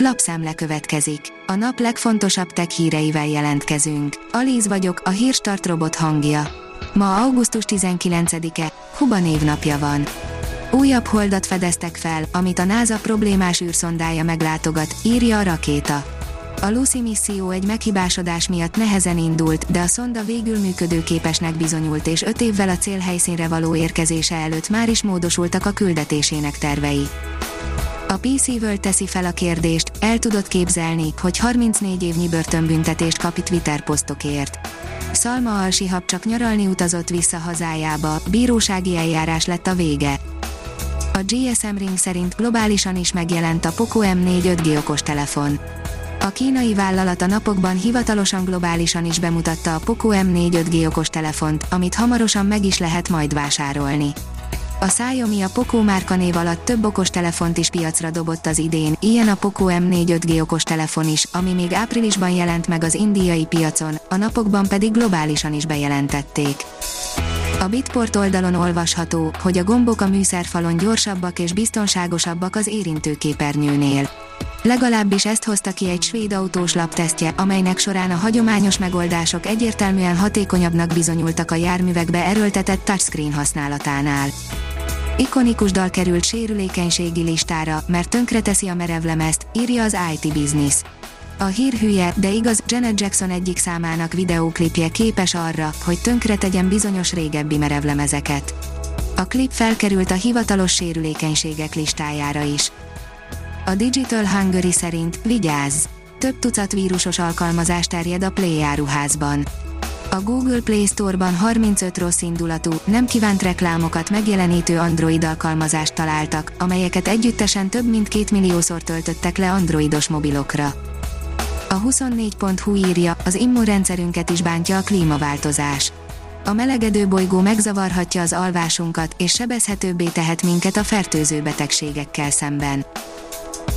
Lapszemle következik. A nap legfontosabb tech híreivel jelentkezünk. Alíz vagyok, a hírstart robot hangja. Ma augusztus 19-e, Huba névnapja van. Újabb holdat fedeztek fel, amit a NASA problémás űrszondája meglátogat, írja a rakéta. A Lucy misszió egy meghibásodás miatt nehezen indult, de a szonda végül működőképesnek bizonyult és öt évvel a célhelyszínre való érkezése előtt már is módosultak a küldetésének tervei. A PC World teszi fel a kérdést, el tudod képzelni, hogy 34 évnyi börtönbüntetést kap Twitter posztokért. Szalma Alsihab csak nyaralni utazott vissza hazájába, bírósági eljárás lett a vége. A GSM Ring szerint globálisan is megjelent a Poco M4 5G okostelefon. A kínai vállalat a napokban hivatalosan globálisan is bemutatta a Poco M4 5G okostelefont, amit hamarosan meg is lehet majd vásárolni. A Xiaomi a Poco márkanév alatt több okostelefont is piacra dobott az idén, ilyen a Poco M4 5G okostelefon is, ami még áprilisban jelent meg az indiai piacon, a napokban pedig globálisan is bejelentették. A Bitport oldalon olvasható, hogy a gombok a műszerfalon gyorsabbak és biztonságosabbak az érintőképernyőnél. Legalábbis ezt hozta ki egy svéd autós laptesztje, amelynek során a hagyományos megoldások egyértelműen hatékonyabbnak bizonyultak a járművekbe erőltetett touchscreen használatánál. Ikonikus dal került sérülékenységi listára, mert tönkreteszi a merevlemezt, írja az IT Business. A hír hülye, de igaz, Janet Jackson egyik számának videóklipje képes arra, hogy tönkretegyen bizonyos régebbi merevlemezeket. A klip felkerült a hivatalos sérülékenységek listájára is. A Digital Hungary szerint vigyázz! Több tucat vírusos alkalmazás terjed a Play áruházban. A Google Play Store-ban 35 rossz indulatú, nem kívánt reklámokat megjelenítő Android alkalmazást találtak, amelyeket együttesen több mint két milliószor töltöttek le androidos mobilokra. A 24.hu írja, az immunrendszerünket is bántja a klímaváltozás. A melegedő bolygó megzavarhatja az alvásunkat, és sebezhetőbbé tehet minket a fertőző betegségekkel szemben.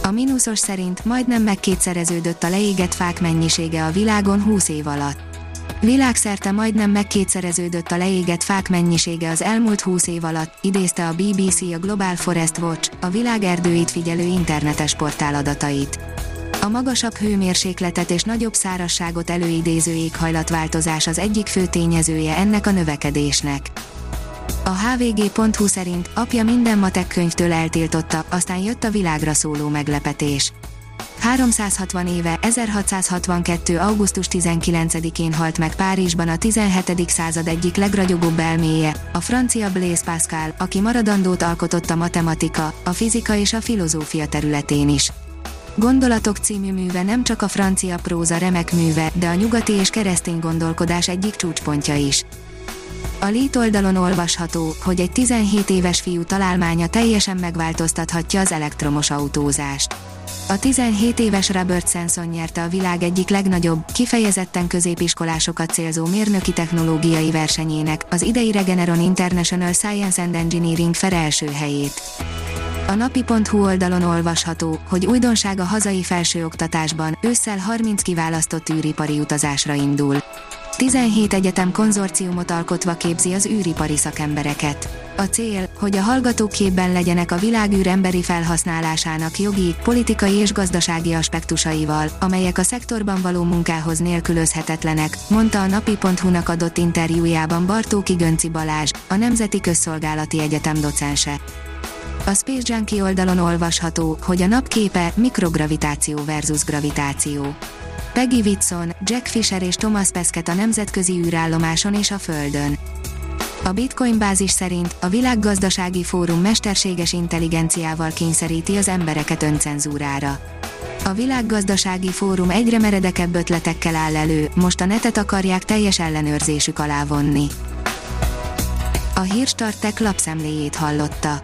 A mínuszos szerint majdnem megkétszereződött a leégett fák mennyisége a világon 20 év alatt. Világszerte majdnem megkétszereződött a leégett fák mennyisége az elmúlt 20 év alatt, idézte a BBC a Global Forest Watch, a világ erdőit figyelő internetes portál adatait. A magasabb hőmérsékletet és nagyobb szárasságot előidéző éghajlatváltozás az egyik fő tényezője ennek a növekedésnek. A hvg.hu szerint apja minden matek könyvtől eltiltotta, aztán jött a világra szóló meglepetés. 360 éve, 1662. augusztus 19-én halt meg Párizsban a 17. század egyik legragyogóbb elméje, a francia Blaise Pascal, aki maradandót alkotott a matematika, a fizika és a filozófia területén is. Gondolatok című műve nem csak a francia próza remek műve, de a nyugati és keresztény gondolkodás egyik csúcspontja is. A Lét oldalon olvasható, hogy egy 17 éves fiú találmánya teljesen megváltoztathatja az elektromos autózást. A 17 éves Robert Sanson nyerte a világ egyik legnagyobb, kifejezetten középiskolásokat célzó mérnöki technológiai versenyének, az idei Regeneron International Science and Engineering Fair első helyét. A napi.hu oldalon olvasható, hogy újdonság a hazai felsőoktatásban, ősszel 30 kiválasztott űripari utazásra indul. 17 egyetem konzorciumot alkotva képzi az űripari szakembereket. A cél, hogy a hallgatók képben legyenek a világűr emberi felhasználásának jogi, politikai és gazdasági aspektusaival, amelyek a szektorban való munkához nélkülözhetetlenek, mondta a napi.hu-nak adott interjújában Bartóki Gönci Balázs, a Nemzeti Közszolgálati Egyetem docense. A Space Junkie oldalon olvasható, hogy a napképe mikrogravitáció versus gravitáció. Peggy Whitson, Jack Fisher és Thomas Pesquet a nemzetközi űrállomáson és a Földön. A Bitcoin bázis szerint a Világgazdasági Fórum mesterséges intelligenciával kényszeríti az embereket öncenzúrára. A Világgazdasági Fórum egyre meredekebb ötletekkel áll elő, most a netet akarják teljes ellenőrzésük alá vonni. A Hírstartek lapszemléjét hallotta.